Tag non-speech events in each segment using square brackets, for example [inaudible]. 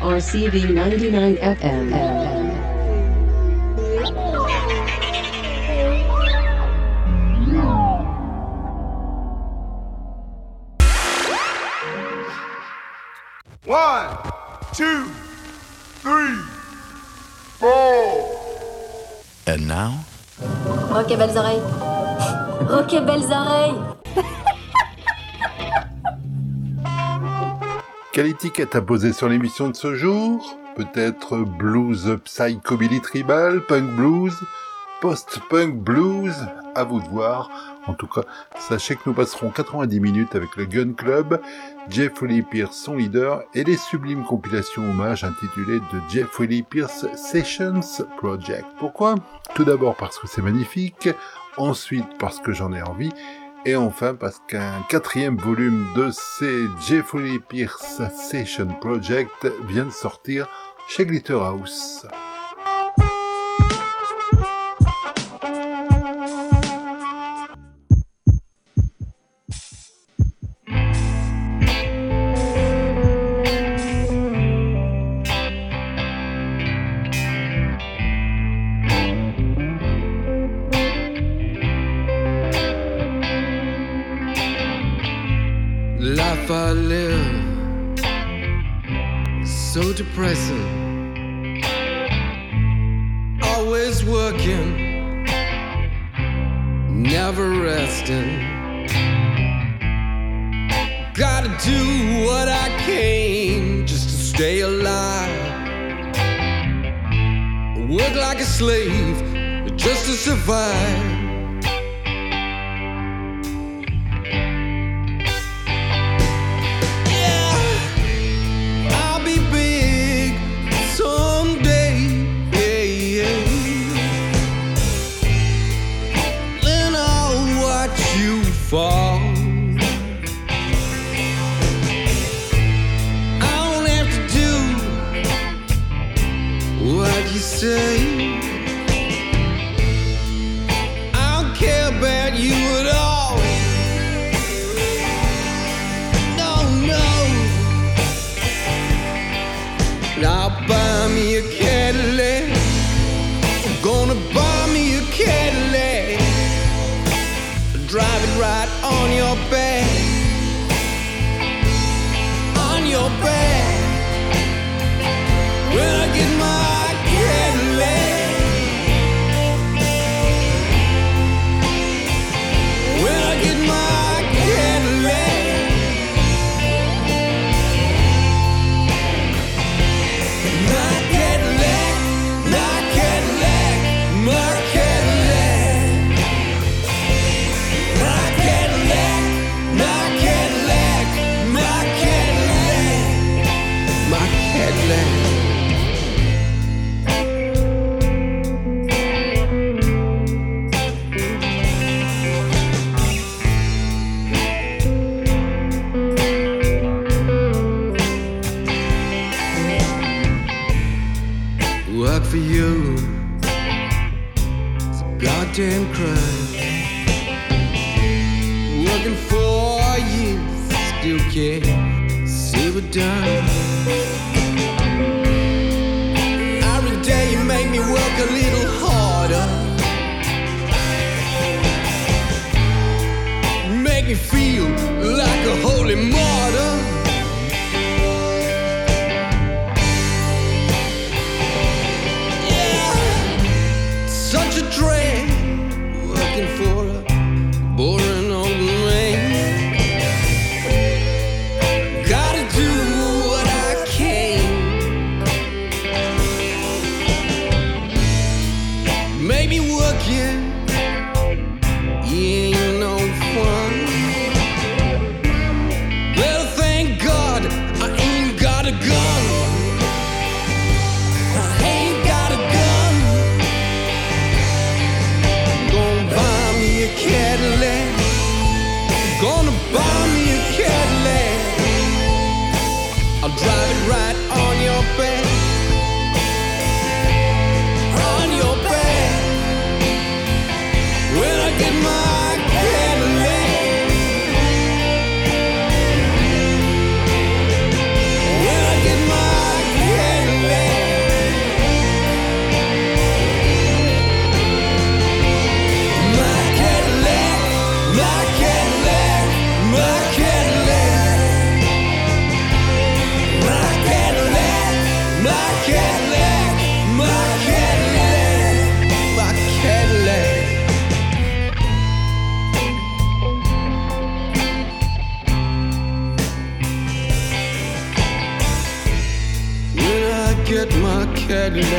RCV 99 FM. One, two, three, four. And now, Ok, belles oreilles. [laughs] Ok, belles oreilles. Quelle étiquette à poser sur l'émission de ce jour? Peut-être blues psychobilly tribal, punk blues, post-punk blues À vous de voir. En tout cas, sachez que nous passerons 90 minutes avec le Gun Club, Jeff Lee Pierce son leader et les sublimes compilations hommages intitulées The Jeff Lee Pierce Sessions Project. Pourquoi? Tout d'abord parce que c'est magnifique, ensuite parce que j'en ai envie, et enfin parce qu'un quatrième volume de ces Jeffrey Pierce Session Project vient de sortir chez Glitterhouse. Always working, never resting. Gotta do what I can just to stay alive. Work like a slave just to survive. Your back.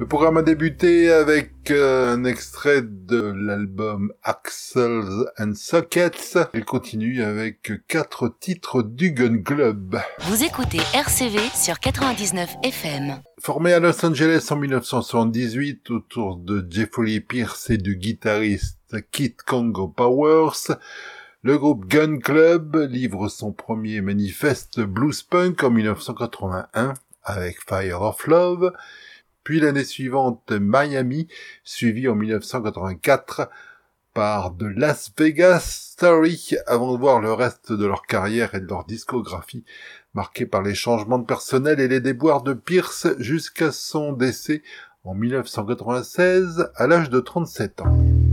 Le programme a débuté avec euh, un extrait de l'album Axles and Sockets. Il continue avec quatre titres du Gun Club. Vous écoutez RCV sur 99 FM. Formé à Los Angeles en 1978 autour de Jeffrey Pierce et du guitariste Kit Congo Powers, le groupe Gun Club livre son premier manifeste blues punk en 1981 avec Fire of Love, puis l'année suivante Miami, suivi en 1984 par The Las Vegas Story, avant de voir le reste de leur carrière et de leur discographie marquée par les changements de personnel et les déboires de Pierce jusqu'à son décès en 1996 à l'âge de 37 ans.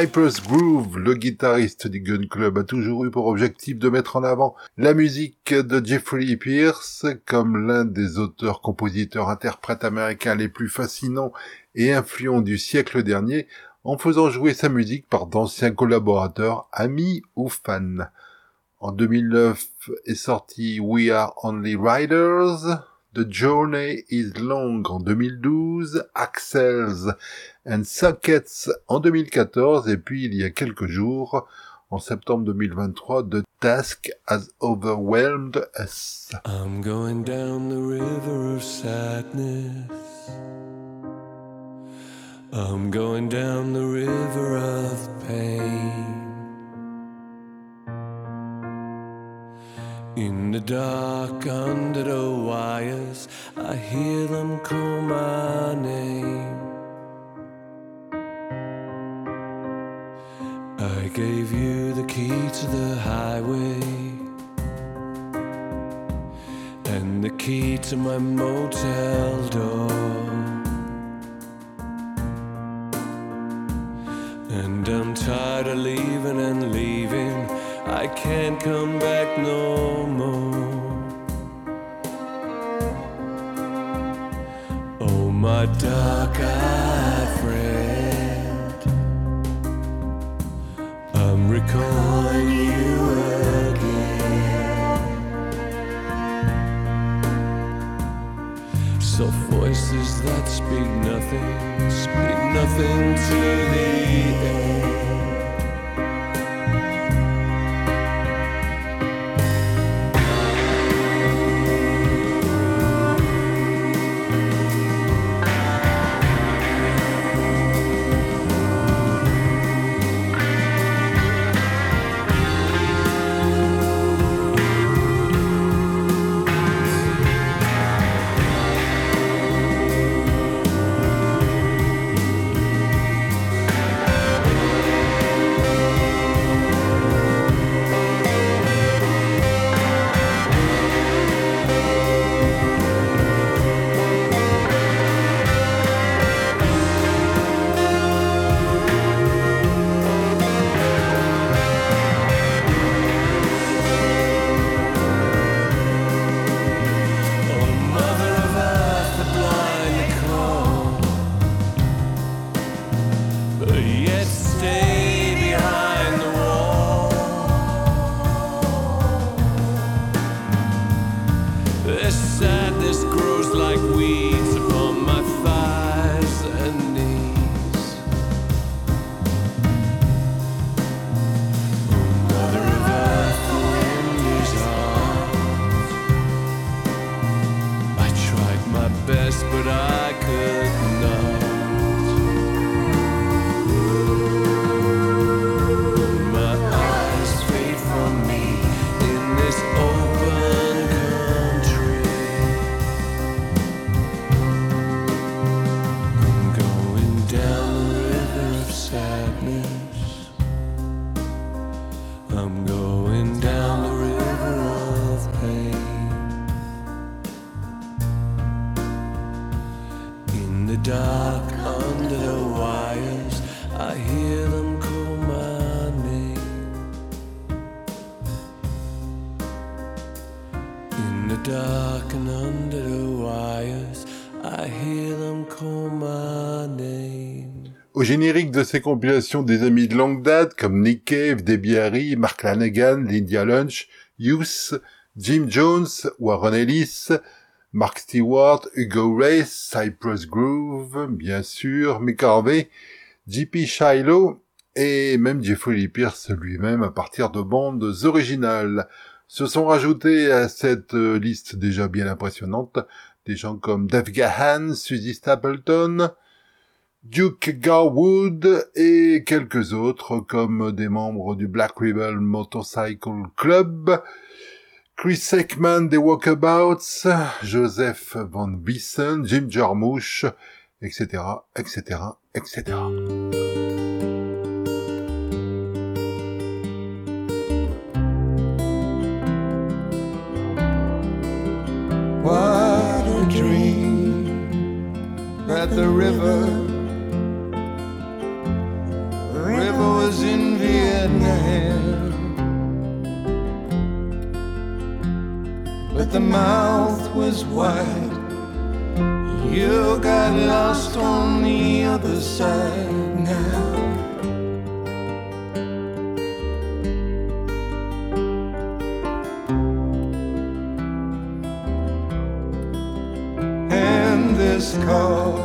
Cypress Groove, le guitariste du Gun Club, a toujours eu pour objectif de mettre en avant la musique de Jeffrey Pierce comme l'un des auteurs, compositeurs, interprètes américains les plus fascinants et influents du siècle dernier, en faisant jouer sa musique par d'anciens collaborateurs, amis ou fans. En 2009 est sorti We Are Only Riders, The Journey is Long en 2012, Axels and Sockets en 2014 et puis il y a quelques jours, en septembre 2023, The Task Has Overwhelmed Us. I'm going down the river of sadness. I'm going down the river of pain. In the dark under the wires, I hear them call my name. I gave you the key to the highway and the key to my motel door. And I'm tired of leaving and leaving. Can't come back no more. Oh, my dark eyed friend, I'm recalling you again. Soft voices that speak nothing, speak nothing to the the dark and under the wires, I hear them call my name. Au générique de ces compilations des amis de longue date comme Nick Cave, Debbie Harry, Mark Lanegan, Lydia Lunch, Youth, Jim Jones, Warren Ellis, Mark Stewart, Hugo Race, Cypress Groove, bien sûr, Mick Harvey, JP Shiloh et même Jeffrey Pierce lui-même à partir de bandes originales. Se sont rajoutés à cette euh, liste déjà bien impressionnante des gens comme Dave Gahan, Suzy Stapleton, Duke Garwood et quelques autres comme des membres du Black Rebel Motorcycle Club, Chris Ekman des Walkabouts, Joseph Van Bissen, Jim Jarmusch, etc., etc., etc. What a dream that the river, river was in Vietnam. But the mouth was wide. You got lost on the other side now. This car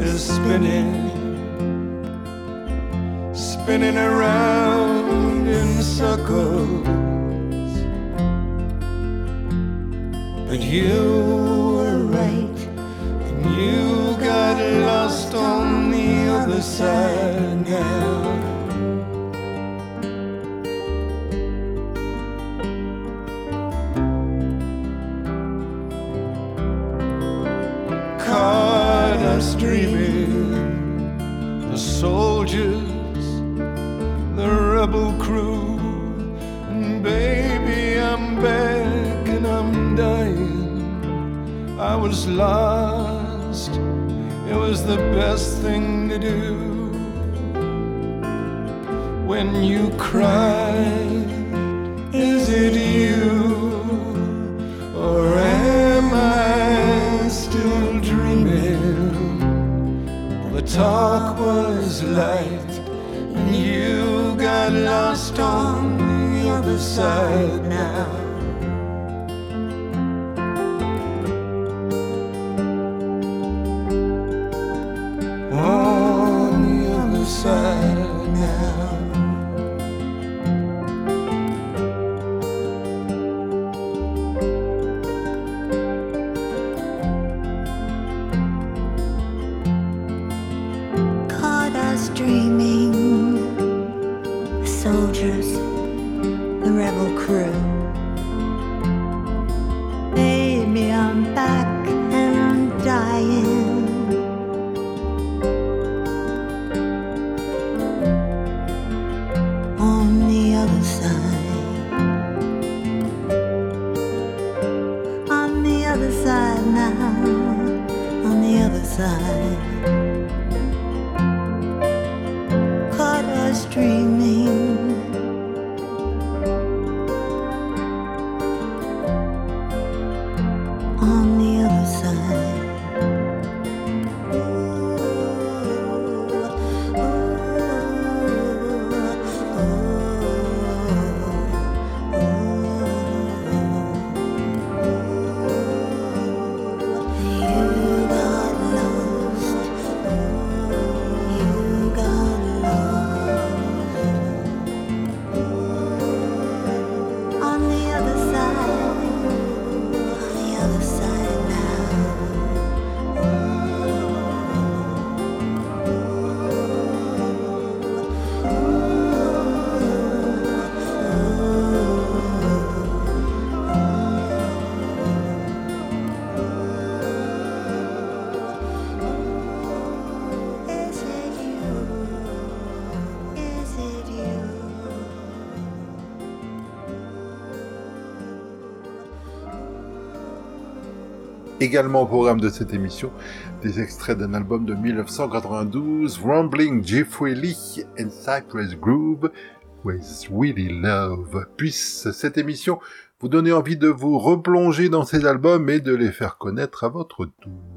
is spinning, spinning around in circles. But you were right, and you got lost on the other side now. Us dreaming, the soldiers, the rebel crew, and baby, I'm back and I'm dying. I was lost, it was the best thing to do. When you cried, is it you? Talk was light, and you got lost on the other side now. Également au programme de cette émission, des extraits d'un album de 1992, Rambling Jeffrey Lee and Cypress Groove with Willie Love. Puisse cette émission vous donner envie de vous replonger dans ces albums et de les faire connaître à votre tour.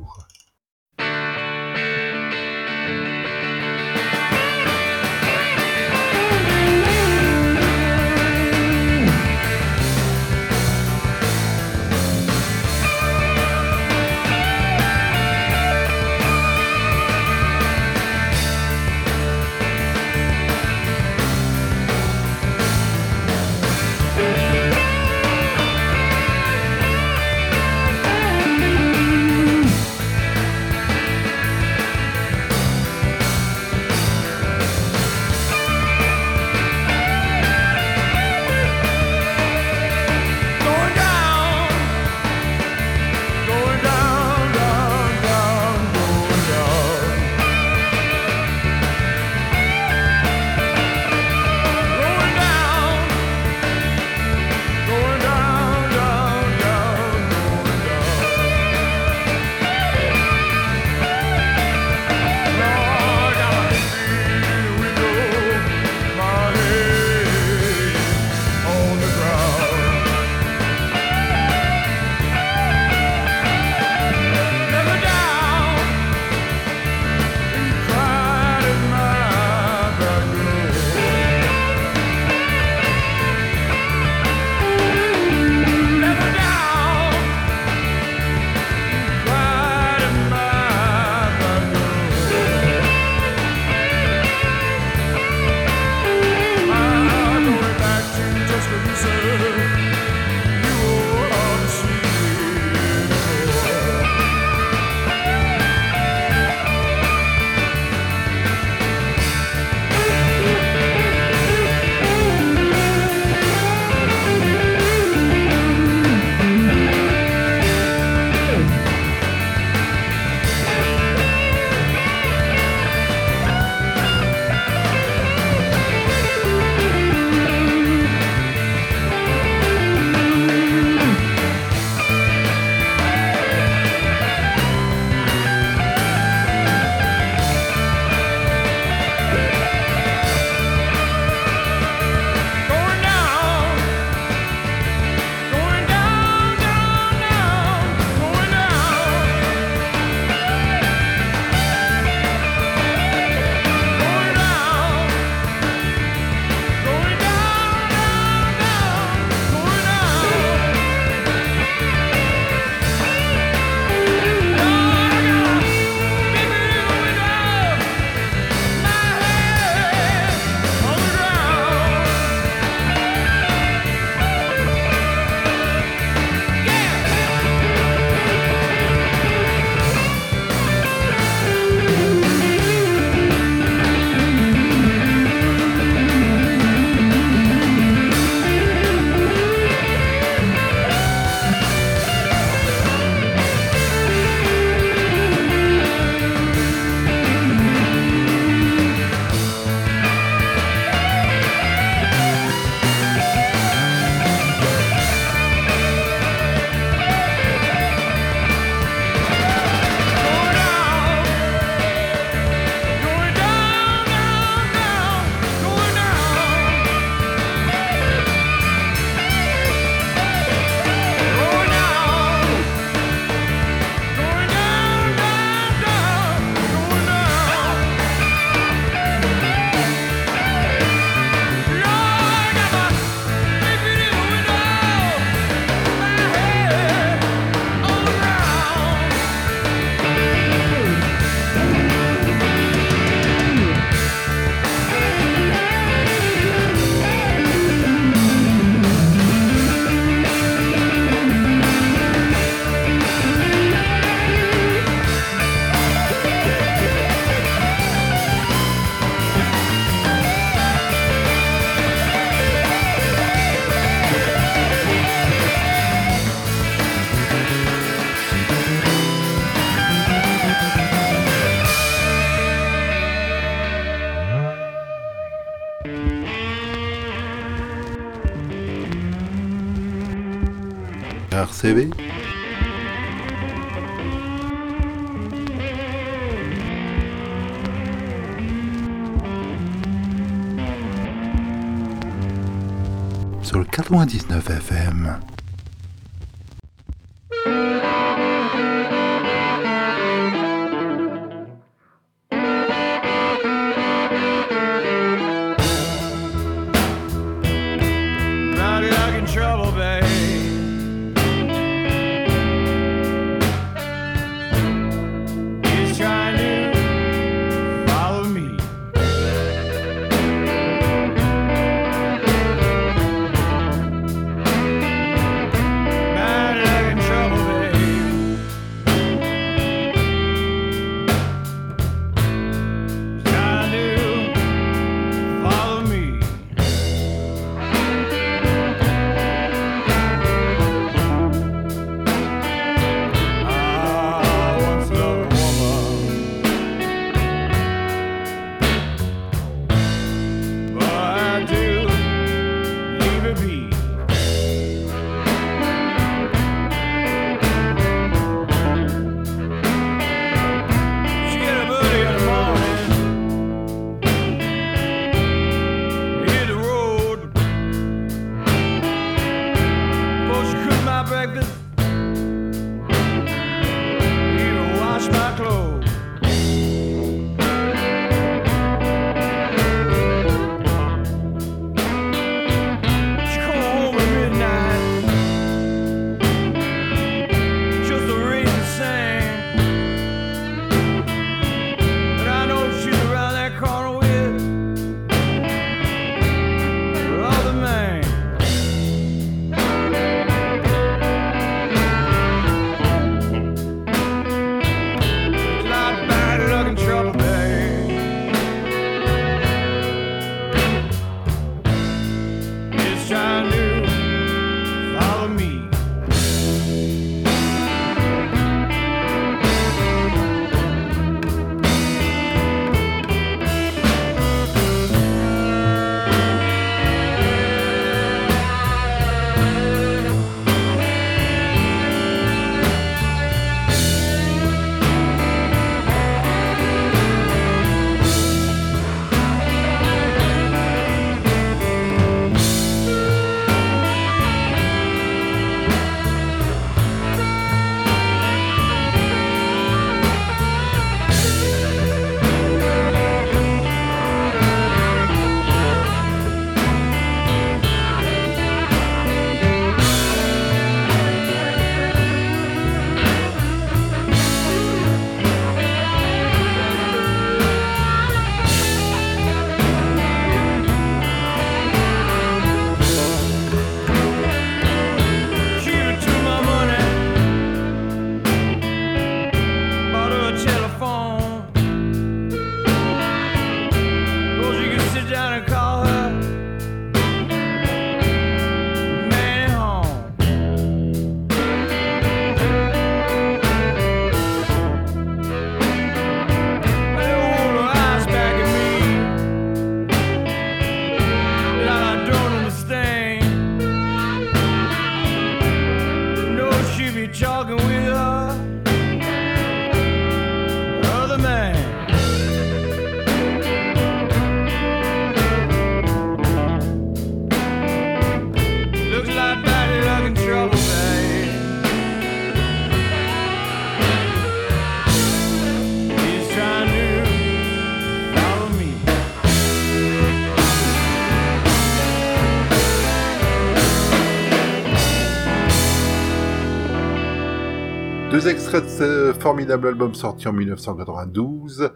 Deux extraits de ce formidable album sorti en 1992,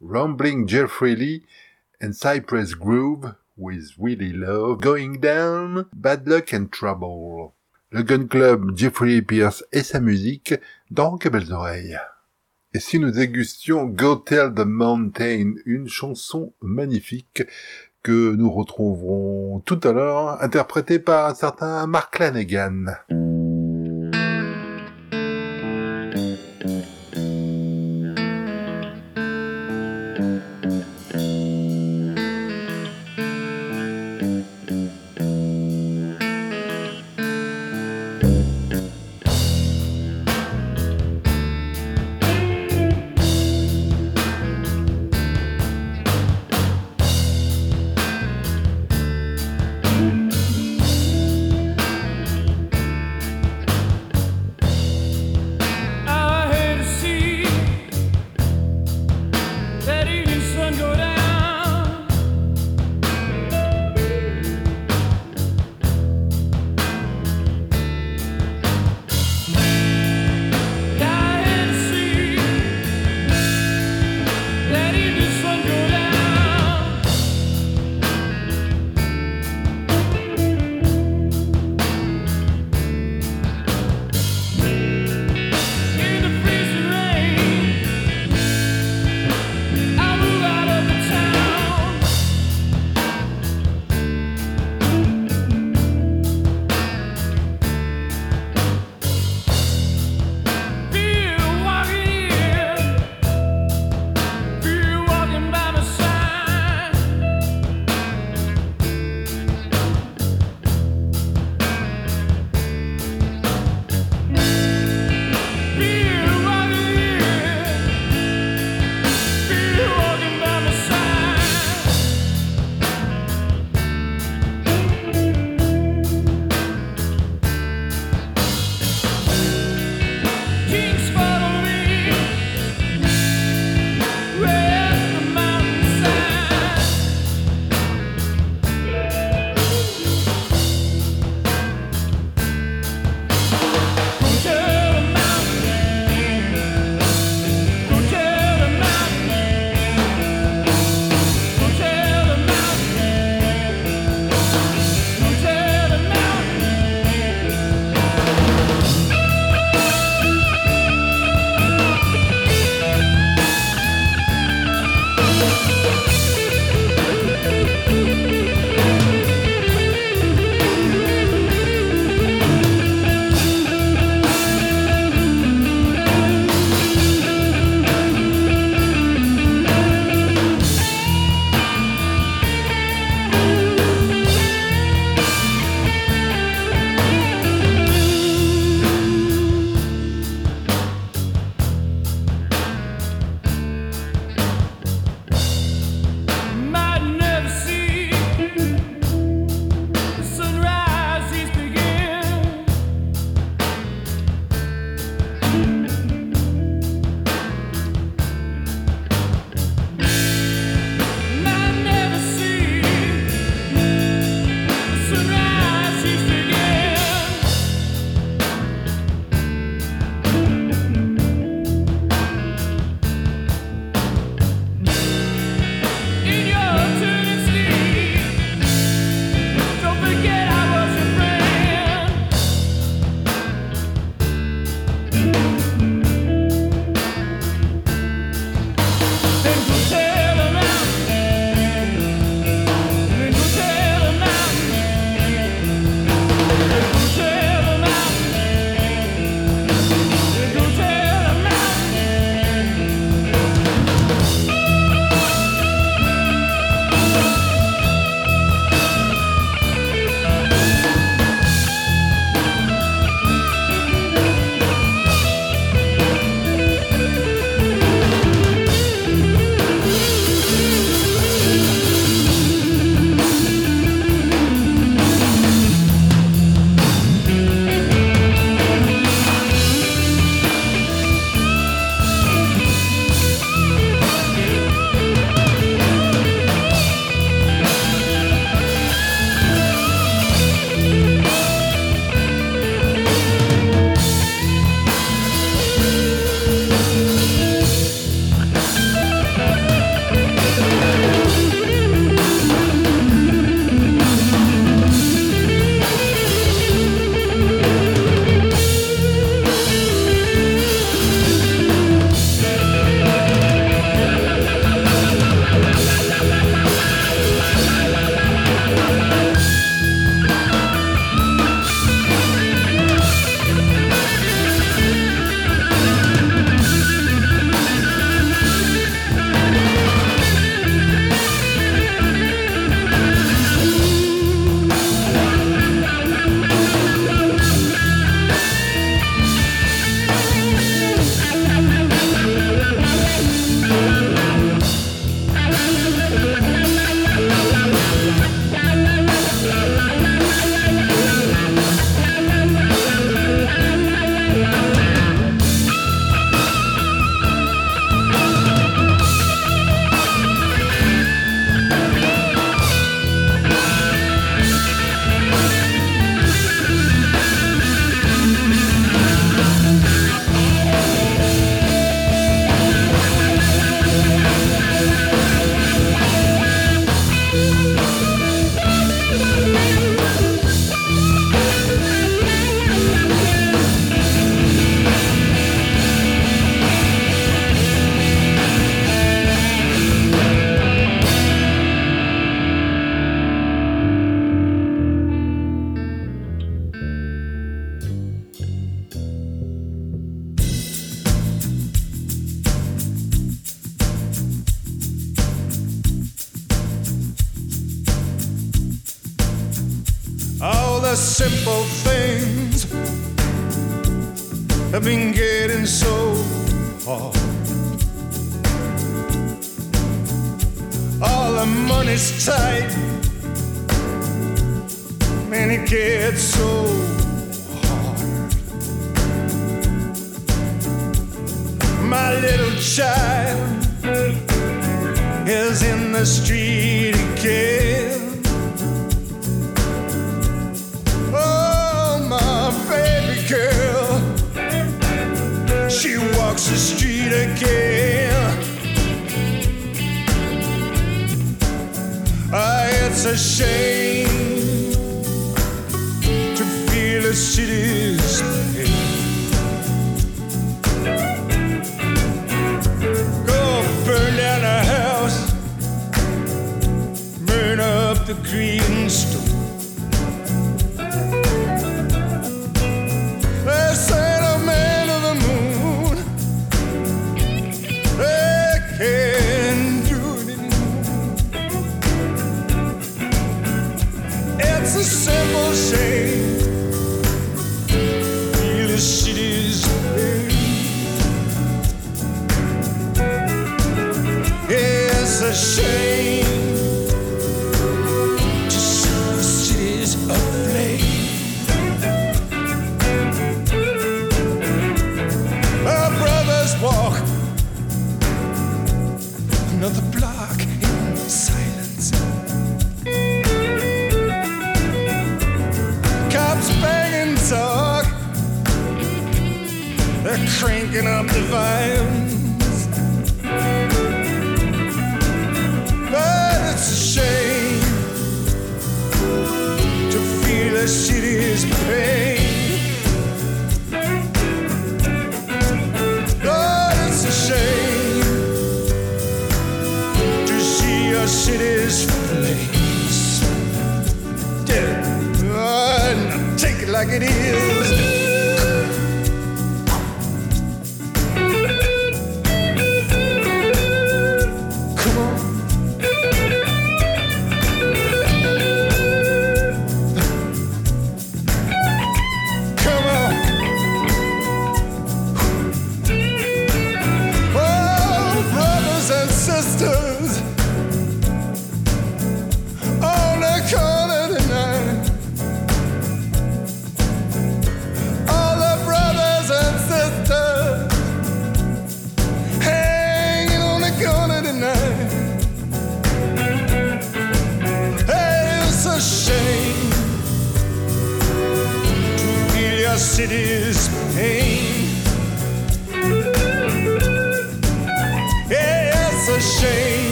Rumbling Jeffrey Lee and Cypress Groove with Willie Love, Going Down, Bad Luck and Trouble. Le Gun Club, Jeffrey Pierce et sa musique dans Rockabelles Oreilles. Et si nous dégustions Go Tell the Mountain, une chanson magnifique que nous retrouverons tout à l'heure, interprétée par un certain Mark Lanegan.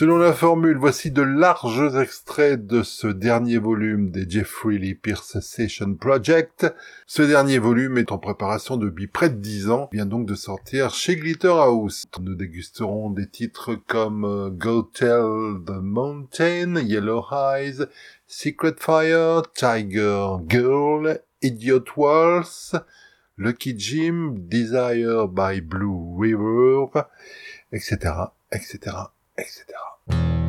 Selon la formule, voici de larges extraits de ce dernier volume des Jeffrey Lee Pierce Session Project. Ce dernier volume est en préparation depuis près de 10 ans, Il vient donc de sortir chez Glitterhouse. Nous dégusterons des titres comme euh, Go Tell the Mountain, Yellow Eyes, Secret Fire, Tiger Girl, Idiot Waltz, Lucky Jim, Desire by Blue River, etc., etc., etc. thank you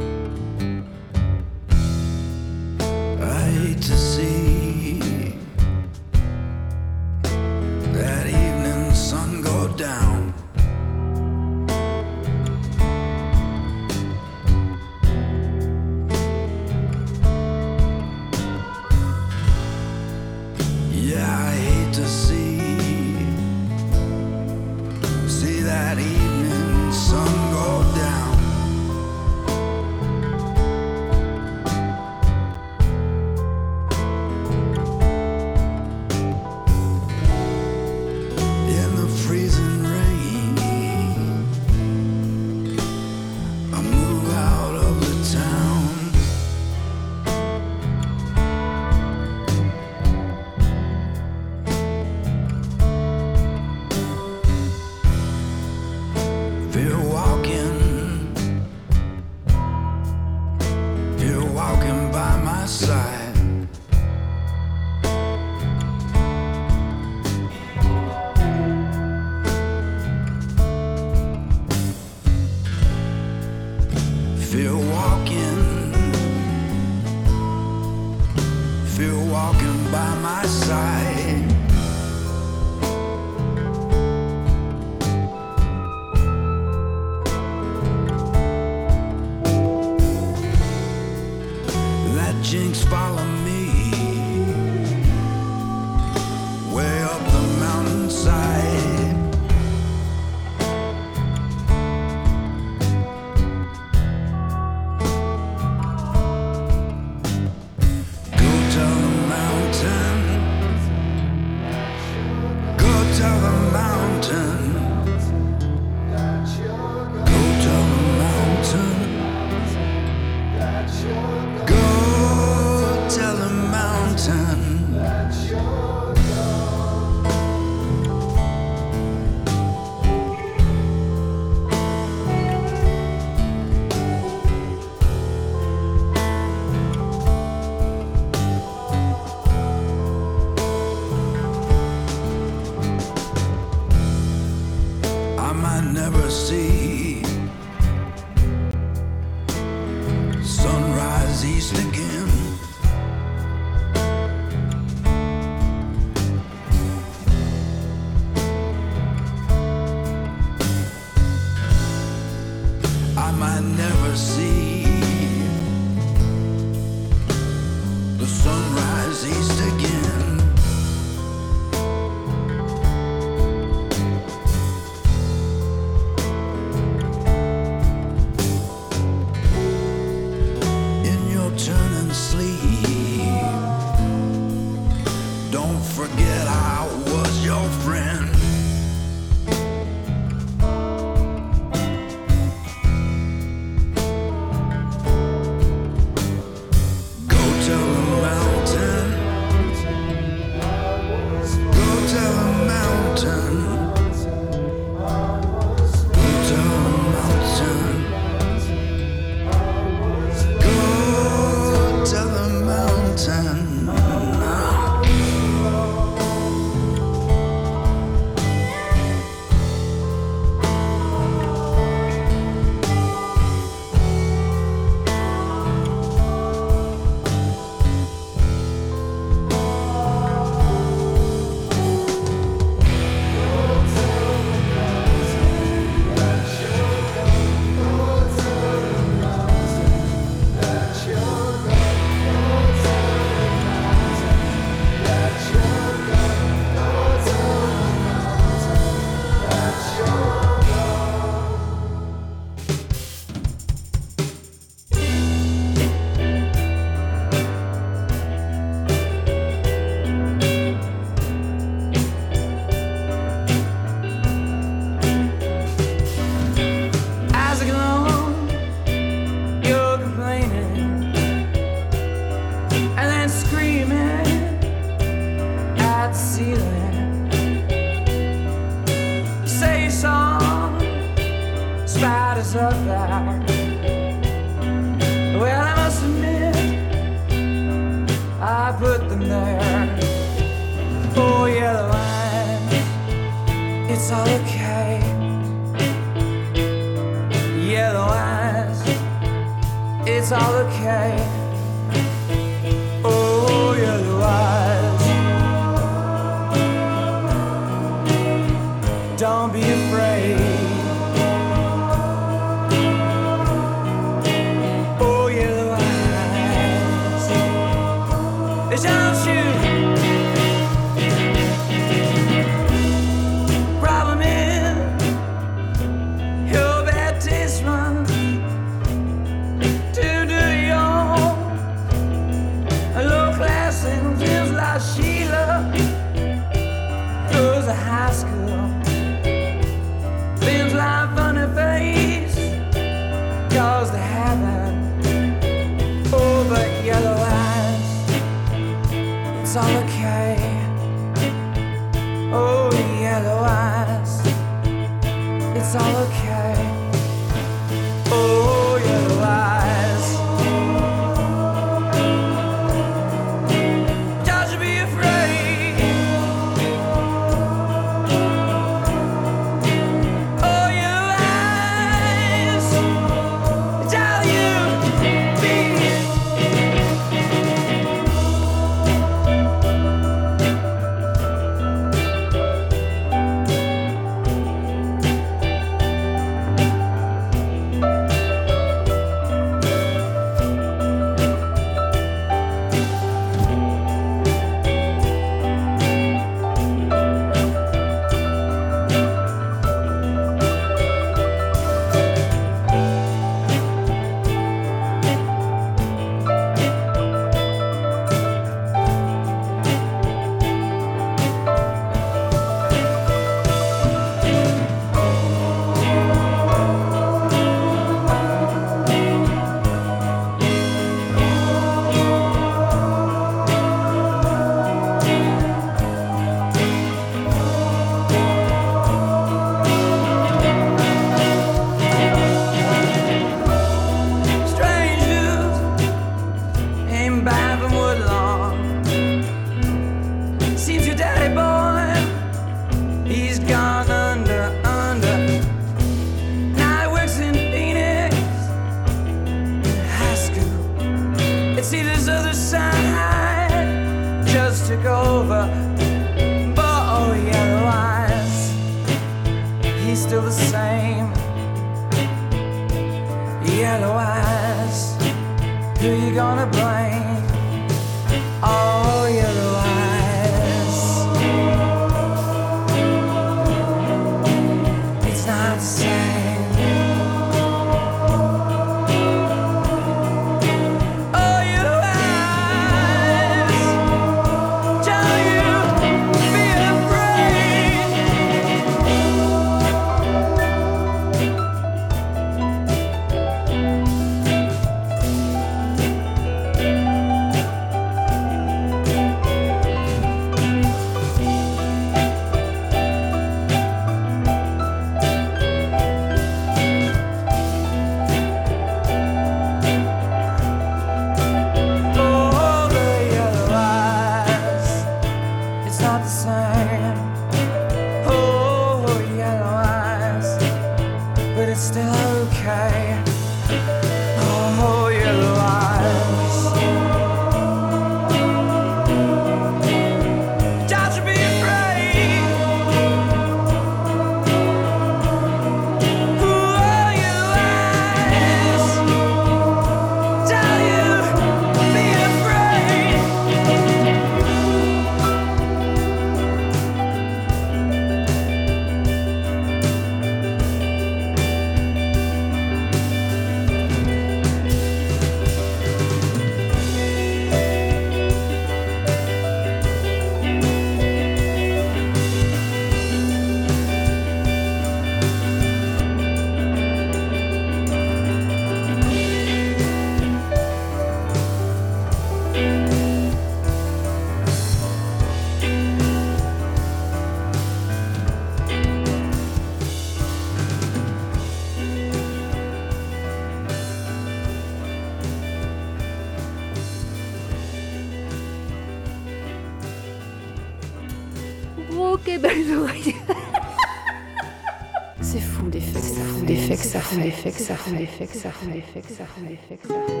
fait, que ça fait, que ça fait, que ça fait, que ça fait, que ça fait.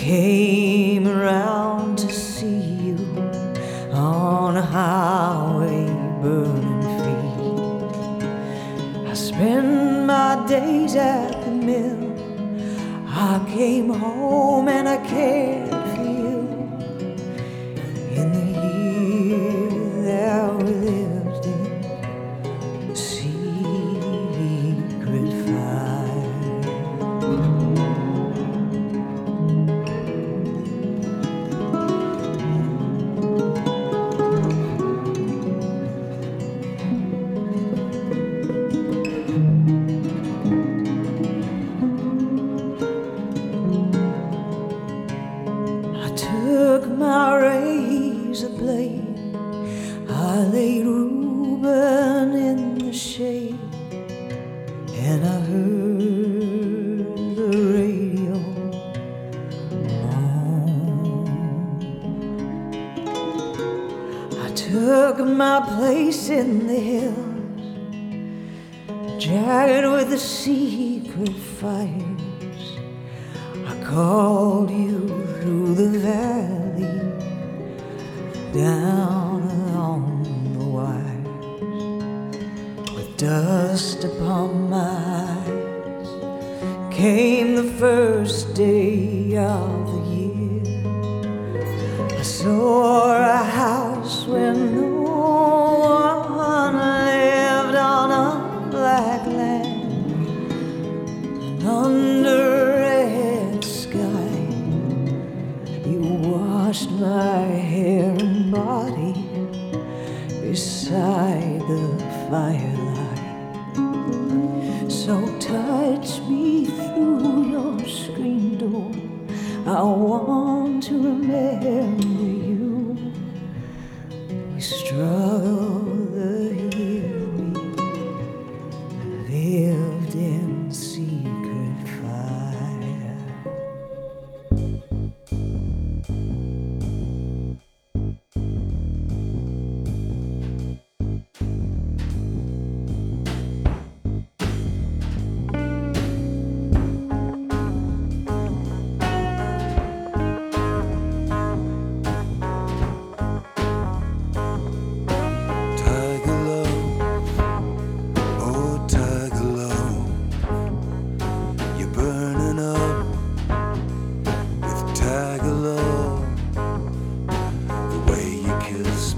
came around to see you on a highway burning feet. I spend my days at the mill. I came home and I cared.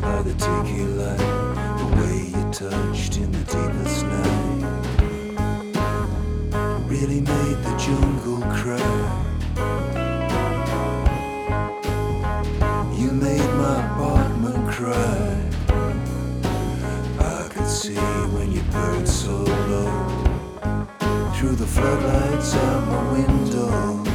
by the tiki light, the way you touched in the deepest night really made the jungle cry. You made my apartment cry. I could see when you burned so low through the floodlights out my window.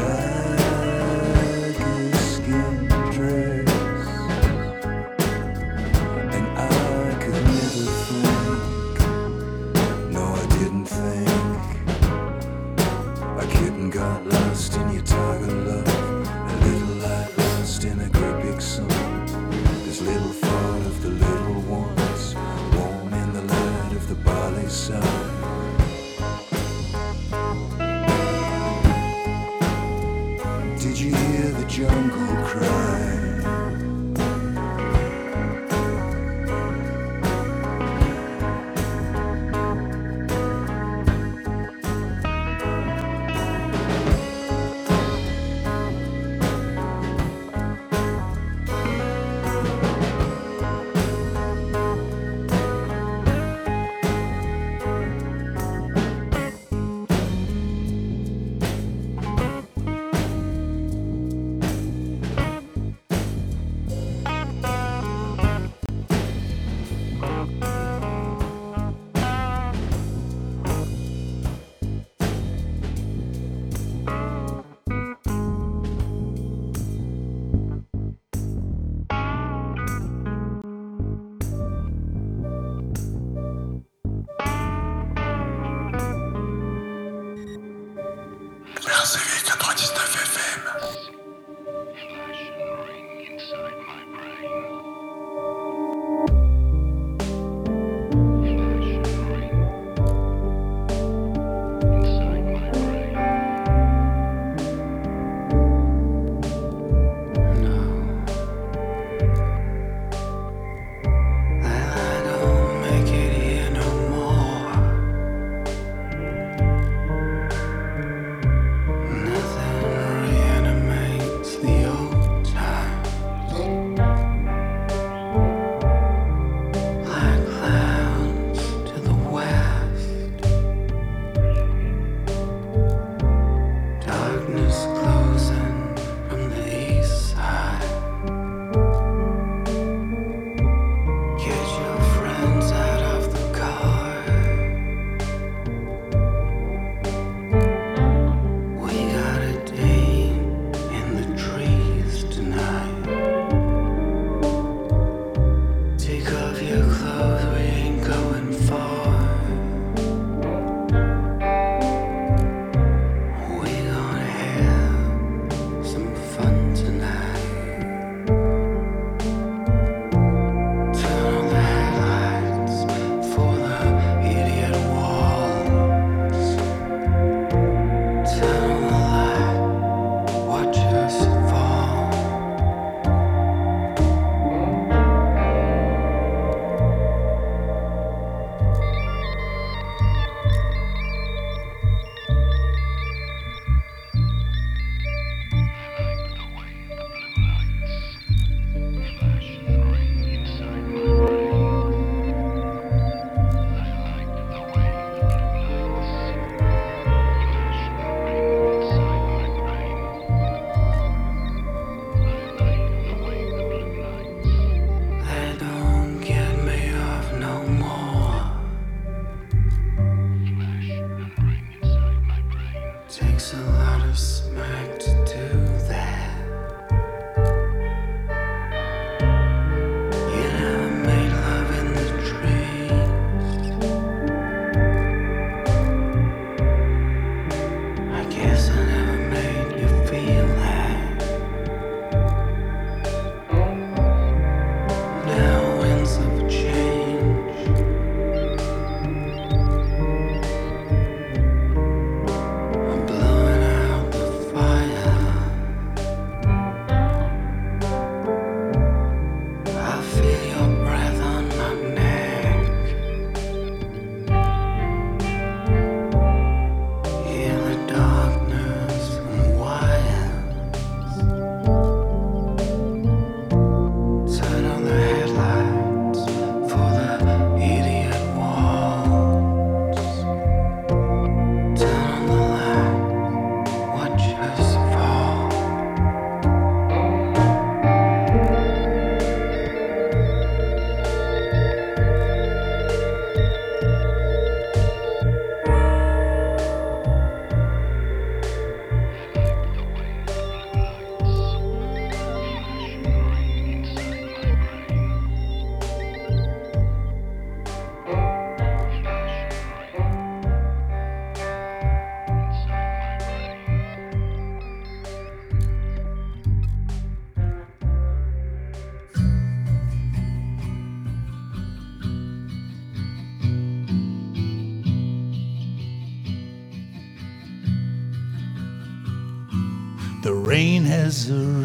time.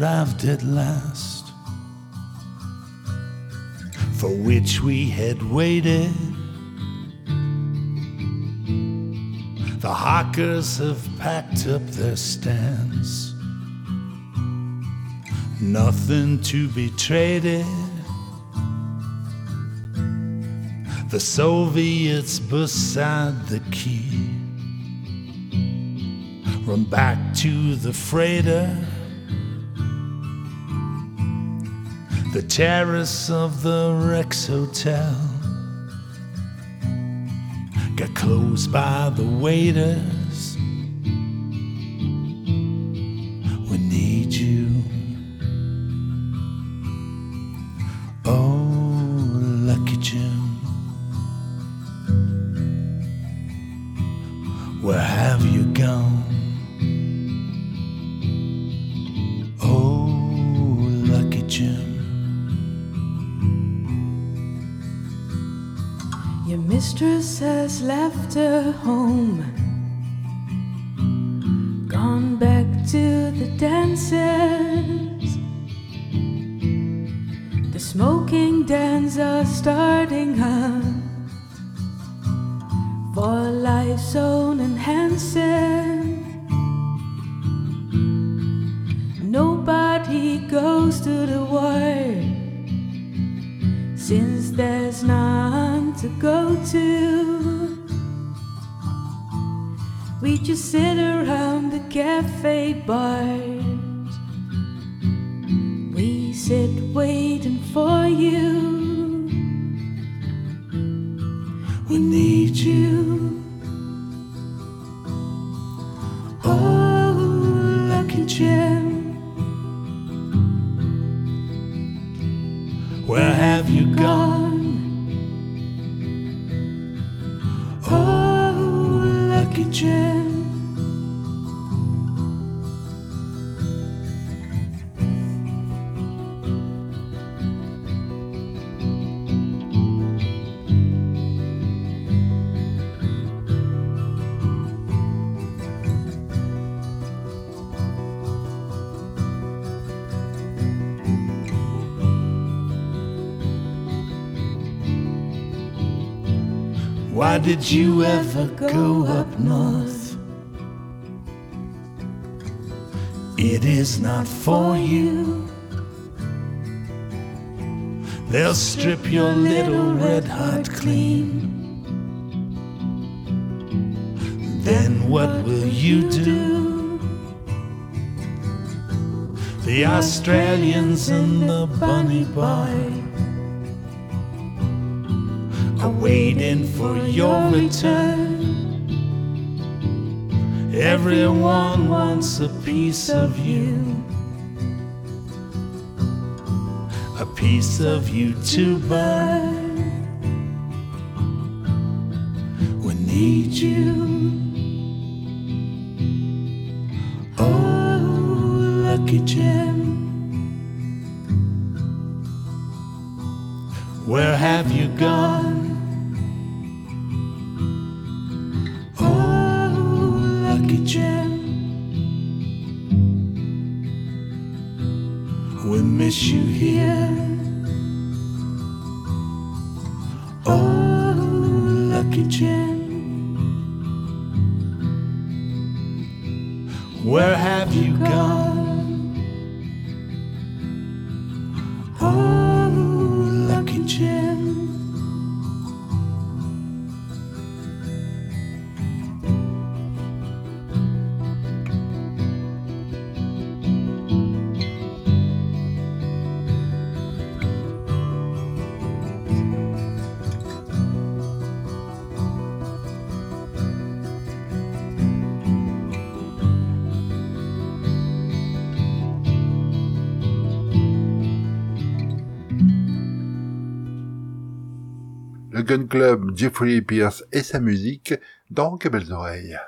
arrived at last, for which we had waited. The hawkers have packed up their stands, nothing to be traded. The Soviets beside the quay run back to the freighter. the terrace of the Rex Hotel. Got closed by the waiter left her home, did you ever go up north? It is not for you. They'll strip your little red heart clean. Then what will you do? The Australians and the bunny boy waiting for your return. Everyone wants a piece of you, a piece of you to burn. We need you. Oh, lucky Jim. Where have you gone? You here. Jeffrey Pierce et sa musique dans Que belles oreilles.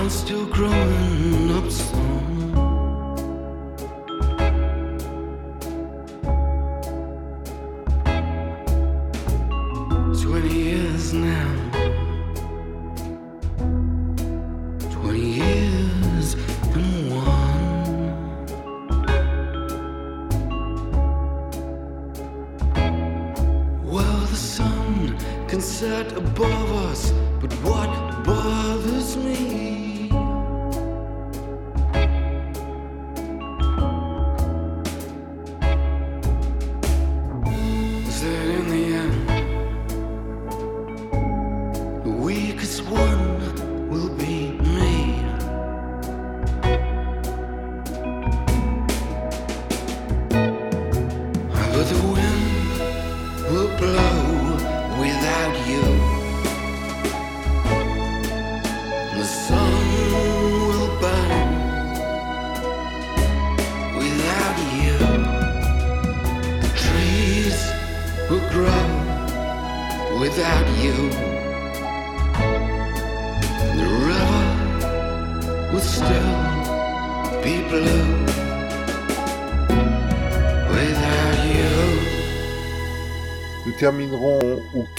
I'm, still growing up.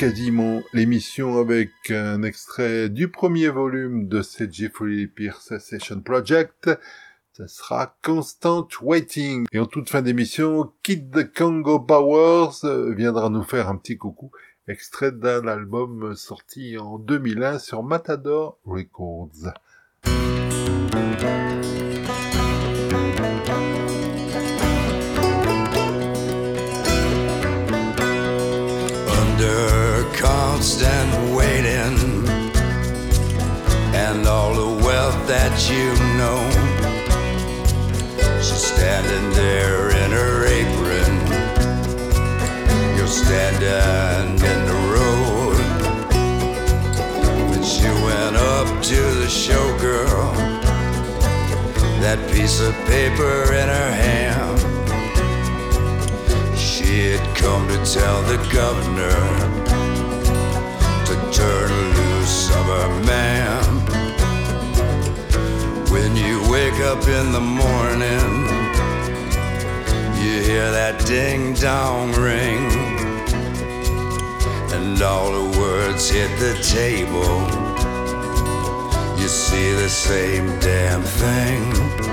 Quasiment, l'émission avec un extrait du premier volume de cette Jeffrey Pierce Session Project. Ça sera Constant Waiting. Et en toute fin d'émission, Kid the Congo Powers euh, viendra nous faire un petit coucou, extrait d'un album sorti en 2001 sur Matador Records. Constant waiting and all the wealth that you know. She's standing there in her apron. You're standing in the road. And she went up to the showgirl, that piece of paper in her hand. She had come to tell the governor turn loose of her man. When you wake up in the morning, you hear that ding dong ring, and all the words hit the table. You see the same damn thing.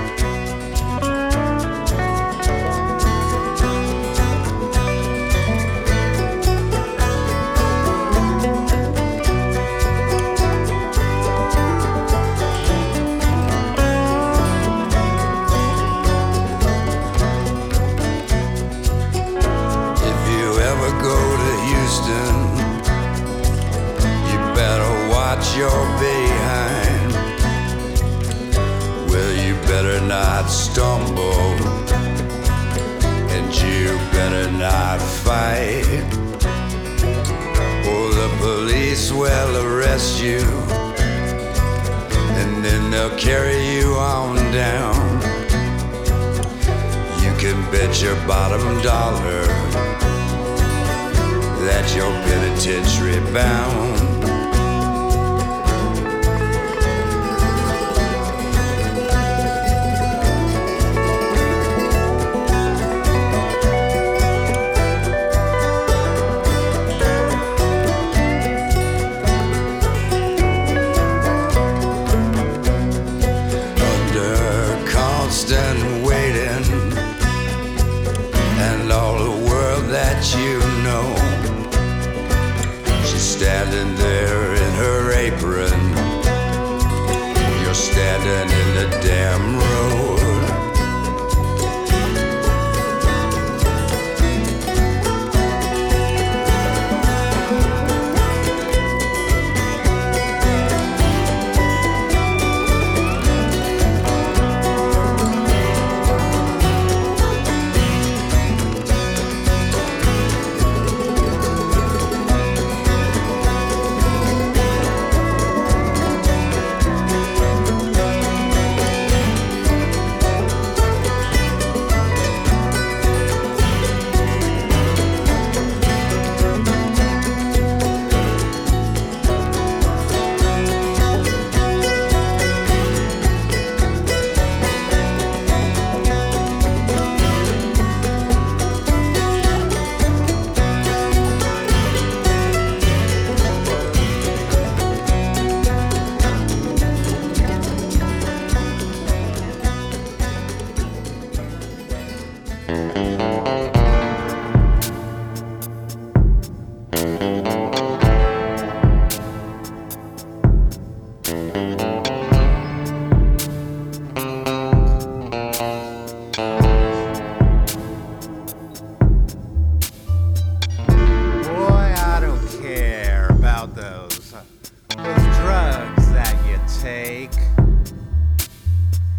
About those, those drugs that you take.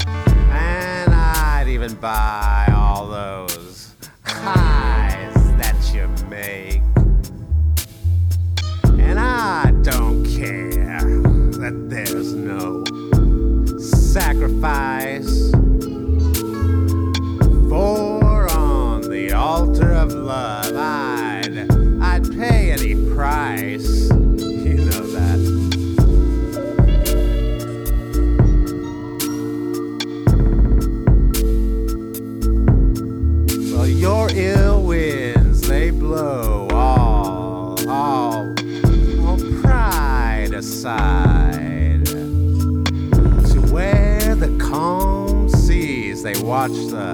And I'd even buy all those highs that you make. And I don't care that there's no sacrifice. Aside to where the calm seas they watch the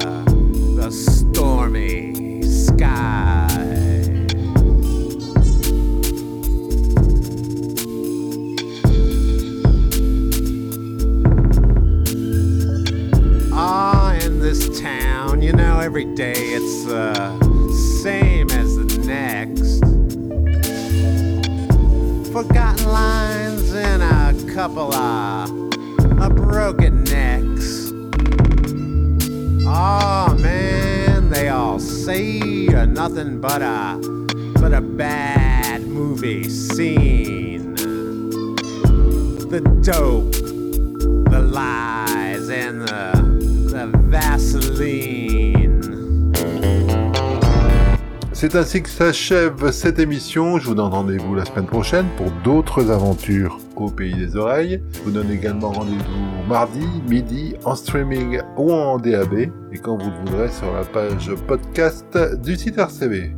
the stormy sky. Ah, in this town, you know, every day it's the same as the next. Forgotten lines and a couple of, of broken necks. Oh man, they all say you're nothing but a but a bad movie scene. The dope, the lies, and the the Vaseline. C'est ainsi que s'achève cette émission. Je vous donne rendez-vous la semaine prochaine pour d'autres aventures au pays des oreilles. Je vous donne également rendez-vous mardi, midi, en streaming ou en DAB et quand vous le voudrez sur la page podcast du site RCV.